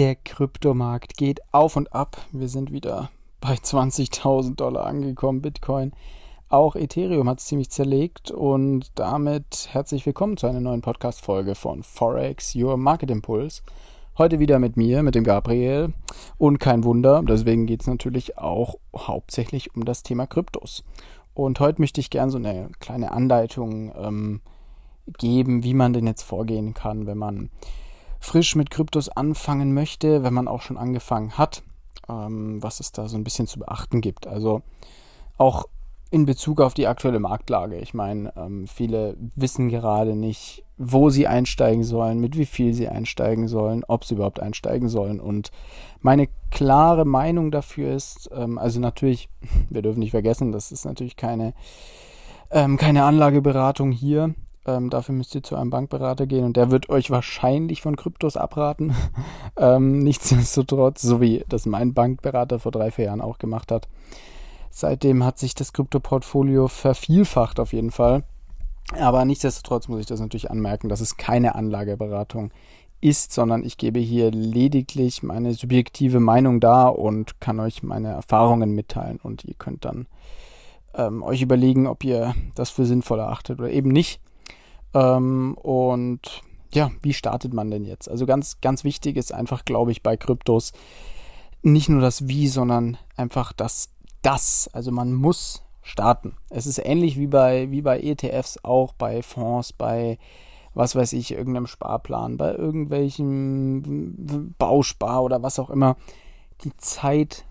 Der Kryptomarkt geht auf und ab. Wir sind wieder bei 20.000 Dollar angekommen, Bitcoin. Auch Ethereum hat es ziemlich zerlegt und damit herzlich willkommen zu einer neuen Podcast-Folge von Forex, Your Market Impulse. Heute wieder mit mir, mit dem Gabriel. Und kein Wunder, deswegen geht es natürlich auch hauptsächlich um das Thema Kryptos. Und heute möchte ich gerne so eine kleine Anleitung ähm, geben, wie man denn jetzt vorgehen kann, wenn man frisch mit Kryptos anfangen möchte, wenn man auch schon angefangen hat, ähm, was es da so ein bisschen zu beachten gibt. Also auch in Bezug auf die aktuelle Marktlage. Ich meine, ähm, viele wissen gerade nicht, wo sie einsteigen sollen, mit wie viel sie einsteigen sollen, ob sie überhaupt einsteigen sollen. Und meine klare Meinung dafür ist, ähm, also natürlich, wir dürfen nicht vergessen, das ist natürlich keine, ähm, keine Anlageberatung hier. Ähm, dafür müsst ihr zu einem Bankberater gehen und der wird euch wahrscheinlich von Kryptos abraten. ähm, nichtsdestotrotz, so wie das mein Bankberater vor drei, vier Jahren auch gemacht hat. Seitdem hat sich das Kryptoportfolio vervielfacht auf jeden Fall. Aber nichtsdestotrotz muss ich das natürlich anmerken, dass es keine Anlageberatung ist, sondern ich gebe hier lediglich meine subjektive Meinung dar und kann euch meine Erfahrungen mitteilen und ihr könnt dann ähm, euch überlegen, ob ihr das für sinnvoll erachtet oder eben nicht. Ähm, und ja, wie startet man denn jetzt? Also ganz, ganz wichtig ist einfach, glaube ich, bei Kryptos nicht nur das Wie, sondern einfach das Das. Also man muss starten. Es ist ähnlich wie bei, wie bei ETFs, auch bei Fonds, bei was weiß ich, irgendeinem Sparplan, bei irgendwelchem Bauspar oder was auch immer. Die Zeit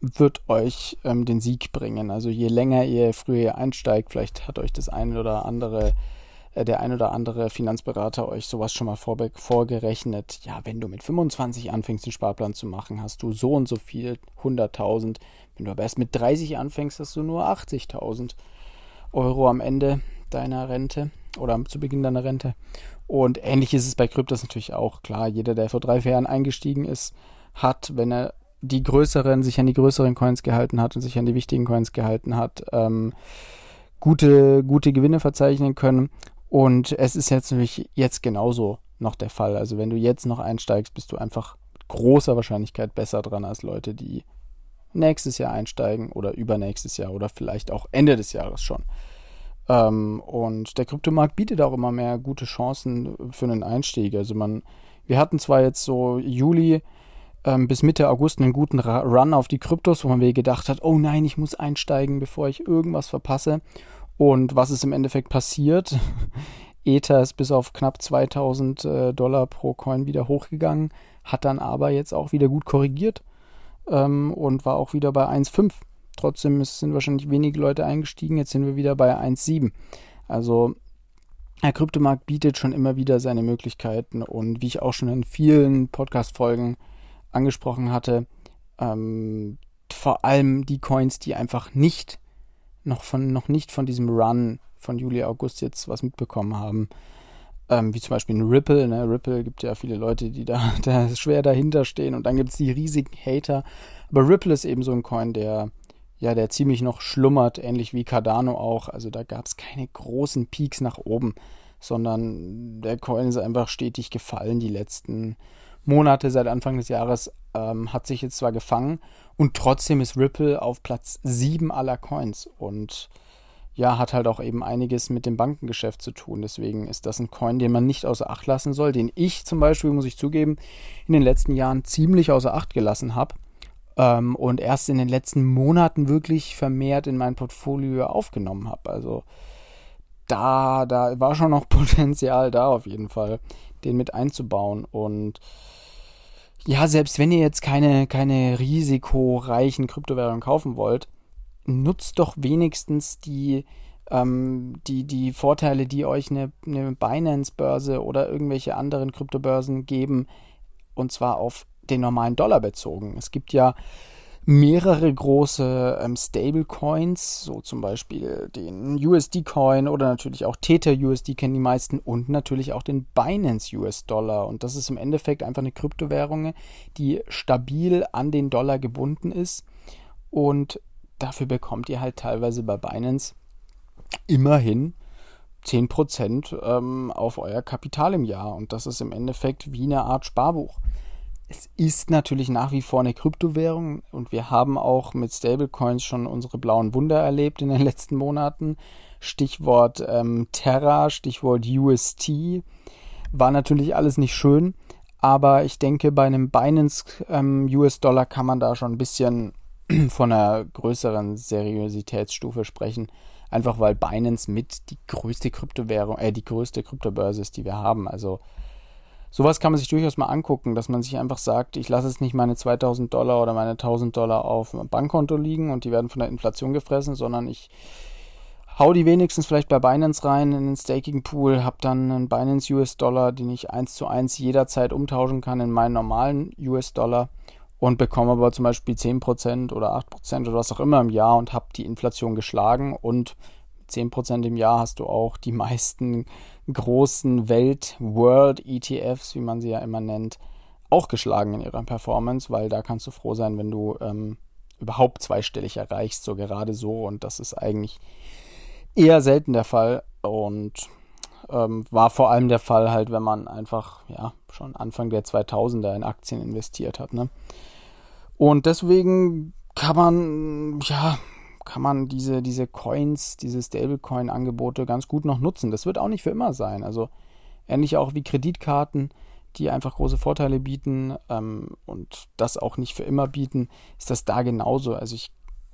wird euch ähm, den Sieg bringen. Also je länger ihr früher einsteigt, vielleicht hat euch das eine oder andere der ein oder andere Finanzberater euch sowas schon mal vorgerechnet. Ja, wenn du mit 25 anfängst, einen Sparplan zu machen, hast du so und so viel, 100.000. Wenn du aber erst mit 30 anfängst, hast du nur 80.000 Euro am Ende deiner Rente oder zu Beginn deiner Rente. Und ähnlich ist es bei Kryptos natürlich auch. Klar, jeder, der vor drei, vier Jahren eingestiegen ist, hat, wenn er die größeren, sich an die größeren Coins gehalten hat und sich an die wichtigen Coins gehalten hat, ähm, gute, gute Gewinne verzeichnen können. Und es ist jetzt natürlich jetzt genauso noch der Fall. Also wenn du jetzt noch einsteigst, bist du einfach mit großer Wahrscheinlichkeit besser dran als Leute, die nächstes Jahr einsteigen oder übernächstes Jahr oder vielleicht auch Ende des Jahres schon. Ähm, und der Kryptomarkt bietet auch immer mehr gute Chancen für einen Einstieg. Also man, wir hatten zwar jetzt so Juli ähm, bis Mitte August einen guten Run auf die Kryptos, wo man mir gedacht hat, oh nein, ich muss einsteigen, bevor ich irgendwas verpasse. Und was ist im Endeffekt passiert? Ether ist bis auf knapp 2000 äh, Dollar pro Coin wieder hochgegangen, hat dann aber jetzt auch wieder gut korrigiert ähm, und war auch wieder bei 1,5. Trotzdem sind wahrscheinlich wenige Leute eingestiegen, jetzt sind wir wieder bei 1,7. Also der Kryptomarkt bietet schon immer wieder seine Möglichkeiten und wie ich auch schon in vielen Podcast-Folgen angesprochen hatte, ähm, vor allem die Coins, die einfach nicht noch von noch nicht von diesem Run von Juli August jetzt was mitbekommen haben. Ähm, wie zum Beispiel ein Ripple. Ne? Ripple gibt ja viele Leute, die da, da schwer dahinter stehen und dann gibt es die riesigen Hater. Aber Ripple ist eben so ein Coin, der ja, der ziemlich noch schlummert, ähnlich wie Cardano auch. Also da gab es keine großen Peaks nach oben, sondern der Coin ist einfach stetig gefallen die letzten Monate seit Anfang des Jahres. Ähm, hat sich jetzt zwar gefangen und trotzdem ist Ripple auf Platz 7 aller Coins und ja, hat halt auch eben einiges mit dem Bankengeschäft zu tun. Deswegen ist das ein Coin, den man nicht außer Acht lassen soll, den ich zum Beispiel, muss ich zugeben, in den letzten Jahren ziemlich außer Acht gelassen habe ähm, und erst in den letzten Monaten wirklich vermehrt in mein Portfolio aufgenommen habe. Also da, da war schon noch Potenzial da auf jeden Fall, den mit einzubauen und ja, selbst wenn ihr jetzt keine, keine risikoreichen Kryptowährungen kaufen wollt, nutzt doch wenigstens die, ähm, die, die Vorteile, die euch eine, eine Binance-Börse oder irgendwelche anderen Kryptobörsen geben, und zwar auf den normalen Dollar bezogen. Es gibt ja mehrere große ähm, Stablecoins, so zum Beispiel den USD-Coin oder natürlich auch Tether USD kennen die meisten und natürlich auch den Binance US-Dollar. Und das ist im Endeffekt einfach eine Kryptowährung, die stabil an den Dollar gebunden ist. Und dafür bekommt ihr halt teilweise bei Binance immerhin 10% ähm, auf euer Kapital im Jahr. Und das ist im Endeffekt wie eine Art Sparbuch Es ist natürlich nach wie vor eine Kryptowährung und wir haben auch mit Stablecoins schon unsere blauen Wunder erlebt in den letzten Monaten. Stichwort ähm, Terra, Stichwort UST. War natürlich alles nicht schön, aber ich denke, bei einem Binance ähm, US-Dollar kann man da schon ein bisschen von einer größeren Seriositätsstufe sprechen. Einfach weil Binance mit die größte Kryptowährung, äh, die größte Kryptobörse ist, die wir haben. Also sowas kann man sich durchaus mal angucken, dass man sich einfach sagt, ich lasse jetzt nicht meine 2000 Dollar oder meine 1000 Dollar auf dem Bankkonto liegen und die werden von der Inflation gefressen, sondern ich hau die wenigstens vielleicht bei Binance rein in den Staking Pool, habe dann einen Binance US Dollar, den ich eins zu eins jederzeit umtauschen kann in meinen normalen US Dollar und bekomme aber zum Beispiel 10% oder 8% oder was auch immer im Jahr und habe die Inflation geschlagen und 10% im Jahr hast du auch die meisten großen Welt-World-ETFs, wie man sie ja immer nennt, auch geschlagen in ihrer Performance, weil da kannst du froh sein, wenn du ähm, überhaupt zweistellig erreichst, so gerade so. Und das ist eigentlich eher selten der Fall und ähm, war vor allem der Fall halt, wenn man einfach ja schon Anfang der 2000er in Aktien investiert hat. Ne? Und deswegen kann man ja kann man diese, diese Coins, diese Stablecoin-Angebote ganz gut noch nutzen. Das wird auch nicht für immer sein. Also ähnlich auch wie Kreditkarten, die einfach große Vorteile bieten ähm, und das auch nicht für immer bieten, ist das da genauso. Also ich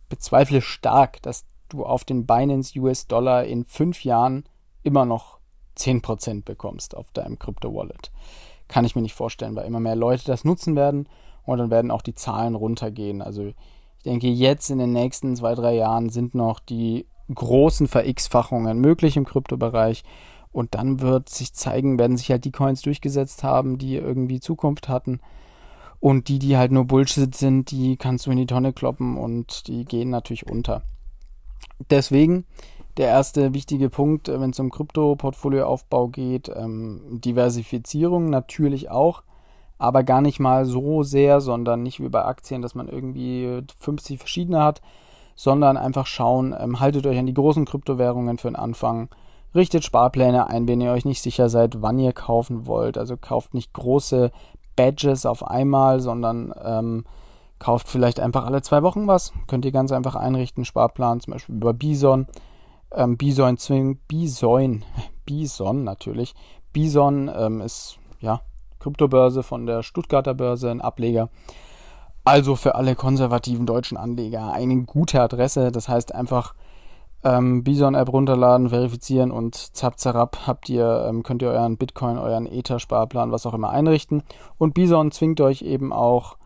bezweifle stark, dass du auf den Binance US-Dollar in fünf Jahren immer noch 10% bekommst auf deinem Crypto-Wallet. Kann ich mir nicht vorstellen, weil immer mehr Leute das nutzen werden und dann werden auch die Zahlen runtergehen. Also ich denke, jetzt in den nächsten zwei, drei Jahren sind noch die großen Ver-X-Fachungen möglich im Kryptobereich. Und dann wird sich zeigen, werden sich halt die Coins durchgesetzt haben, die irgendwie Zukunft hatten. Und die, die halt nur Bullshit sind, die kannst du in die Tonne kloppen und die gehen natürlich unter. Deswegen der erste wichtige Punkt, wenn es um Krypto-Portfolioaufbau geht, ähm, Diversifizierung natürlich auch aber gar nicht mal so sehr, sondern nicht wie bei Aktien, dass man irgendwie 50 verschiedene hat, sondern einfach schauen, ähm, haltet euch an die großen Kryptowährungen für den Anfang, richtet Sparpläne ein, wenn ihr euch nicht sicher seid, wann ihr kaufen wollt. Also kauft nicht große Badges auf einmal, sondern ähm, kauft vielleicht einfach alle zwei Wochen was. Könnt ihr ganz einfach einrichten, Sparplan, zum Beispiel über Bison. Ähm, Bison zwingt, Bison, Bison natürlich. Bison ähm, ist ja Kryptobörse von der Stuttgarter Börse, ein Ableger. Also für alle konservativen deutschen Anleger eine gute Adresse. Das heißt einfach ähm, Bison-App runterladen, verifizieren und zap zarab habt ihr, ähm, könnt ihr euren Bitcoin, euren Ether-Sparplan, was auch immer einrichten. Und Bison zwingt euch eben auch,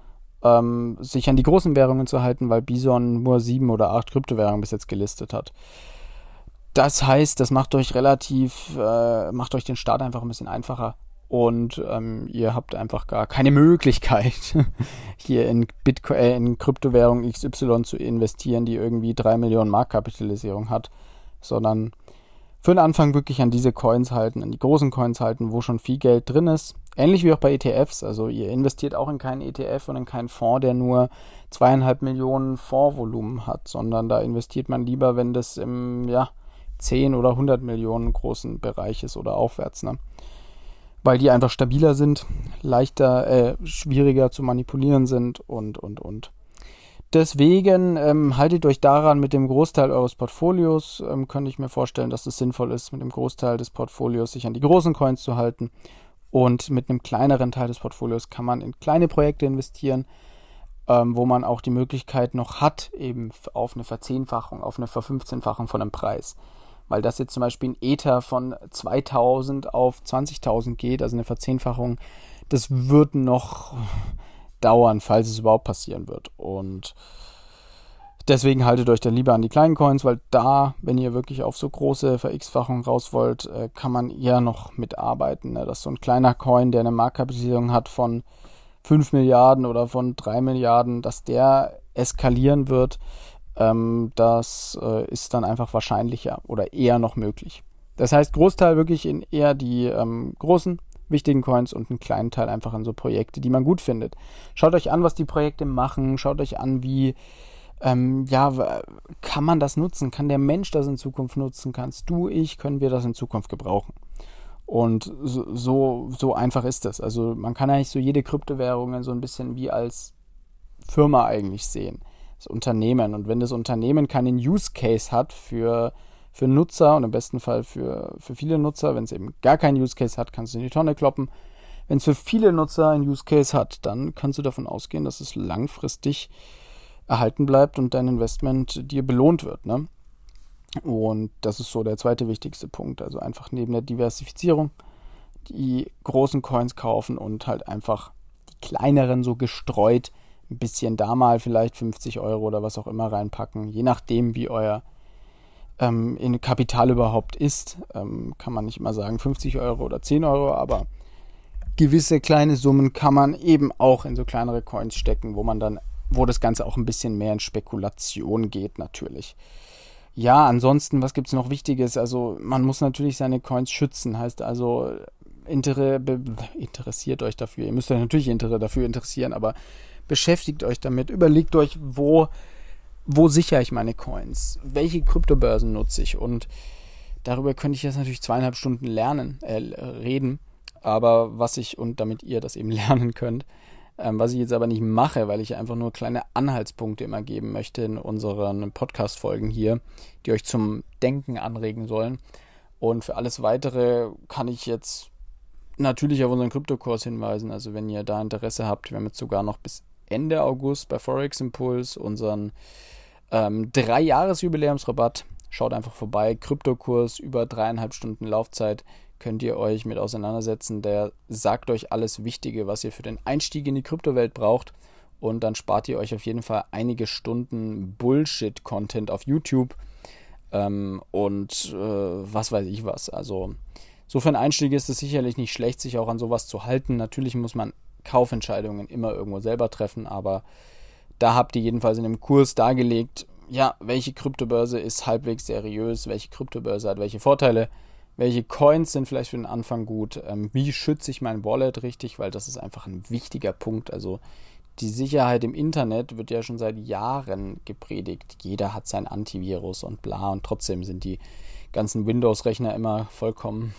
ähm, sich an die großen Währungen zu halten, weil Bison nur sieben oder acht Kryptowährungen bis jetzt gelistet hat. Das heißt, das macht euch relativ, äh, macht euch den Start einfach ein bisschen einfacher und ähm, ihr habt einfach gar keine Möglichkeit, hier in Bitcoin, äh, in Kryptowährung XY zu investieren, die irgendwie drei Millionen Marktkapitalisierung hat, sondern für den Anfang wirklich an diese Coins halten, an die großen Coins halten, wo schon viel Geld drin ist. Ähnlich wie auch bei ETFs. Also ihr investiert auch in keinen ETF und in keinen Fonds, der nur zweieinhalb Millionen Fondsvolumen hat, sondern da investiert man lieber, wenn das im ja, 10 oder 100 Millionen großen Bereich ist oder aufwärts. Ne? Weil die einfach stabiler sind, leichter, äh, schwieriger zu manipulieren sind und, und, und. Deswegen ähm, haltet euch daran mit dem Großteil eures Portfolios. Ähm, könnte ich mir vorstellen, dass es sinnvoll ist, mit dem Großteil des Portfolios sich an die großen Coins zu halten. Und mit einem kleineren Teil des Portfolios kann man in kleine Projekte investieren, ähm, wo man auch die Möglichkeit noch hat, eben auf eine Verzehnfachung, auf eine Verfünfzehnfachung von einem Preis weil das jetzt zum Beispiel ein Ether von 2000 auf 20.000 geht, also eine Verzehnfachung, das wird noch dauern, falls es überhaupt passieren wird. Und deswegen haltet euch dann lieber an die kleinen Coins, weil da, wenn ihr wirklich auf so große Ver-X-Fachungen raus wollt, äh, kann man eher noch mitarbeiten. Ne? Dass so ein kleiner Coin, der eine Marktkapitalisierung hat von 5 Milliarden oder von 3 Milliarden, dass der eskalieren wird, ähm, das äh, ist dann einfach wahrscheinlicher oder eher noch möglich. Das heißt, Großteil wirklich in eher die ähm, großen, wichtigen Coins und einen kleinen Teil einfach in so Projekte, die man gut findet. Schaut euch an, was die Projekte machen, schaut euch an, wie ähm, ja, kann man das nutzen? Kann der Mensch das in Zukunft nutzen? Kannst du, ich, können wir das in Zukunft gebrauchen? Und so, so, so einfach ist das. Also man kann eigentlich so jede Kryptowährung so ein bisschen wie als Firma eigentlich sehen. Das Unternehmen. Und wenn das Unternehmen keinen Use Case hat für, für Nutzer und im besten Fall für, für viele Nutzer, wenn es eben gar keinen Use Case hat, kannst du in die Tonne kloppen. Wenn es für viele Nutzer einen Use Case hat, dann kannst du davon ausgehen, dass es langfristig erhalten bleibt und dein Investment dir belohnt wird. Ne? Und das ist so der zweite wichtigste Punkt. Also einfach neben der Diversifizierung die großen Coins kaufen und halt einfach die kleineren so gestreut ein bisschen da mal vielleicht 50 Euro oder was auch immer reinpacken. Je nachdem, wie euer ähm, in Kapital überhaupt ist, ähm, kann man nicht immer sagen 50 Euro oder 10 Euro, aber gewisse kleine Summen kann man eben auch in so kleinere Coins stecken, wo man dann, wo das Ganze auch ein bisschen mehr in Spekulation geht natürlich. Ja, ansonsten, was gibt es noch Wichtiges? Also man muss natürlich seine Coins schützen. Heißt also, inter interessiert euch dafür. Ihr müsst euch natürlich dafür interessieren, aber beschäftigt euch damit. Überlegt euch, wo, wo sichere ich meine Coins? Welche Kryptobörsen nutze ich? Und darüber könnte ich jetzt natürlich zweieinhalb Stunden lernen, äh, reden. Aber was ich, und damit ihr das eben lernen könnt, ähm, was ich jetzt aber nicht mache, weil ich einfach nur kleine Anhaltspunkte immer geben möchte in unseren Podcast-Folgen hier, die euch zum Denken anregen sollen. Und für alles weitere kann ich jetzt natürlich auf unseren Kryptokurs hinweisen. Also wenn ihr da Interesse habt, wir haben jetzt sogar noch bis Ende August bei Forex Impulse unseren ähm, Drei-Jahres-Jubiläumsrabatt. Schaut einfach vorbei. Kryptokurs über dreieinhalb Stunden Laufzeit könnt ihr euch mit auseinandersetzen. Der sagt euch alles Wichtige, was ihr für den Einstieg in die Kryptowelt braucht. Und dann spart ihr euch auf jeden Fall einige Stunden Bullshit-Content auf YouTube ähm, und äh, was weiß ich was. Also so für einen Einstieg ist es sicherlich nicht schlecht, sich auch an sowas zu halten. Natürlich muss man Kaufentscheidungen immer irgendwo selber treffen, aber da habt ihr jedenfalls in dem Kurs dargelegt, ja, welche Kryptobörse ist halbwegs seriös, welche Kryptobörse hat welche Vorteile welche Coins sind vielleicht für den Anfang gut? Ähm, wie schütze ich mein Wallet richtig? Weil das ist einfach ein wichtiger Punkt. Also die Sicherheit im Internet wird ja schon seit Jahren gepredigt. Jeder hat sein Antivirus und bla und trotzdem sind die ganzen Windows-Rechner immer vollkommen,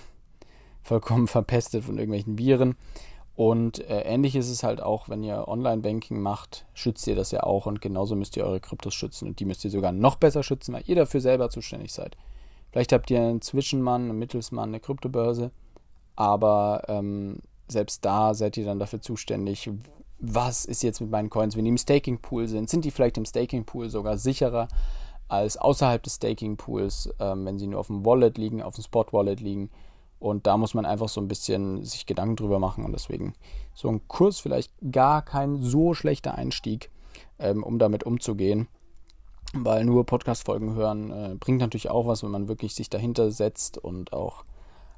vollkommen verpestet von irgendwelchen Viren. Und äh, ähnlich ist es halt auch, wenn ihr Online-Banking macht, schützt ihr das ja auch und genauso müsst ihr eure Kryptos schützen und die müsst ihr sogar noch besser schützen, weil ihr dafür selber zuständig seid. Vielleicht habt ihr einen Zwischenmann, einen Mittelsmann, eine Kryptobörse, aber ähm, selbst da seid ihr dann dafür zuständig, was ist jetzt mit meinen Coins, wenn die im Staking Pool sind, sind die vielleicht im Staking Pool sogar sicherer als außerhalb des Staking Pools, ähm, wenn sie nur auf dem Wallet liegen, auf dem Spot Wallet liegen. Und da muss man einfach so ein bisschen sich Gedanken drüber machen und deswegen so ein Kurs vielleicht gar kein so schlechter Einstieg, ähm, um damit umzugehen weil nur Podcast-Folgen hören äh, bringt natürlich auch was, wenn man wirklich sich dahinter setzt und auch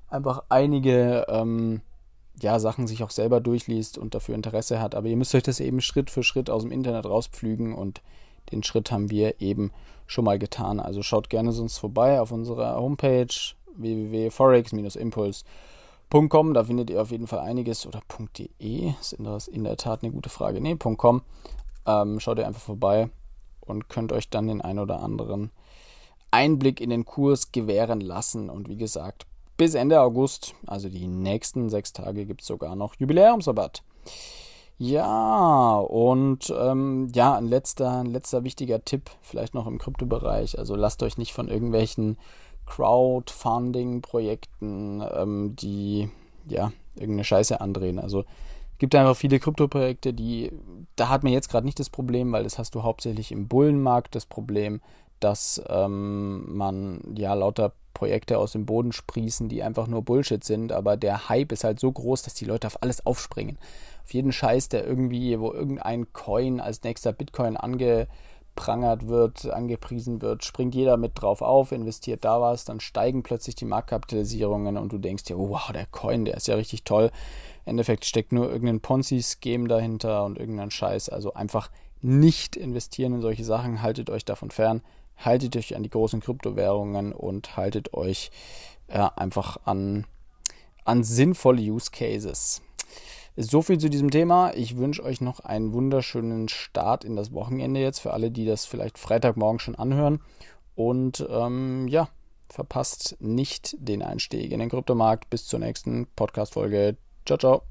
einfach einige ähm, ja, Sachen sich auch selber durchliest und dafür Interesse hat. Aber ihr müsst euch das eben Schritt für Schritt aus dem Internet rauspflügen und den Schritt haben wir eben schon mal getan. Also schaut gerne sonst vorbei auf unserer Homepage www.forex-impuls.com. Da findet ihr auf jeden Fall einiges oder .de ist in der Tat eine gute Frage. Nee, .com. Ähm, schaut ihr einfach vorbei und könnt euch dann den ein oder anderen Einblick in den Kurs gewähren lassen. Und wie gesagt, bis Ende August, also die nächsten sechs Tage, gibt es sogar noch Jubiläumsrabatt. Ja, und ähm, ja, ein letzter, ein letzter wichtiger Tipp, vielleicht noch im Kryptobereich. Also lasst euch nicht von irgendwelchen Crowdfunding-Projekten, ähm, die ja irgendeine Scheiße andrehen. Also gibt einfach viele Kryptoprojekte, die, da hat man jetzt gerade nicht das Problem, weil das hast du hauptsächlich im Bullenmarkt das Problem, dass ähm, man ja lauter Projekte aus dem Boden sprießen, die einfach nur Bullshit sind, aber der Hype ist halt so groß, dass die Leute auf alles aufspringen. Auf jeden Scheiß, der irgendwie, wo irgendein Coin als nächster Bitcoin angeprangert wird, angepriesen wird, springt jeder mit drauf auf, investiert da was, dann steigen plötzlich die Marktkapitalisierungen und du denkst dir, oh, wow, der Coin, der ist ja richtig toll. Endeffekt steckt nur irgendein Ponzi-Scheme dahinter und irgendein Scheiß. Also einfach nicht investieren in solche Sachen. Haltet euch davon fern. Haltet euch an die großen Kryptowährungen und haltet euch ja, einfach an, an sinnvolle Use Cases. So viel zu diesem Thema. Ich wünsche euch noch einen wunderschönen Start in das Wochenende jetzt für alle, die das vielleicht Freitagmorgen schon anhören. Und ähm, ja, verpasst nicht den Einstieg in den Kryptomarkt. Bis zur nächsten Podcast-Folge. Ciao, ciao.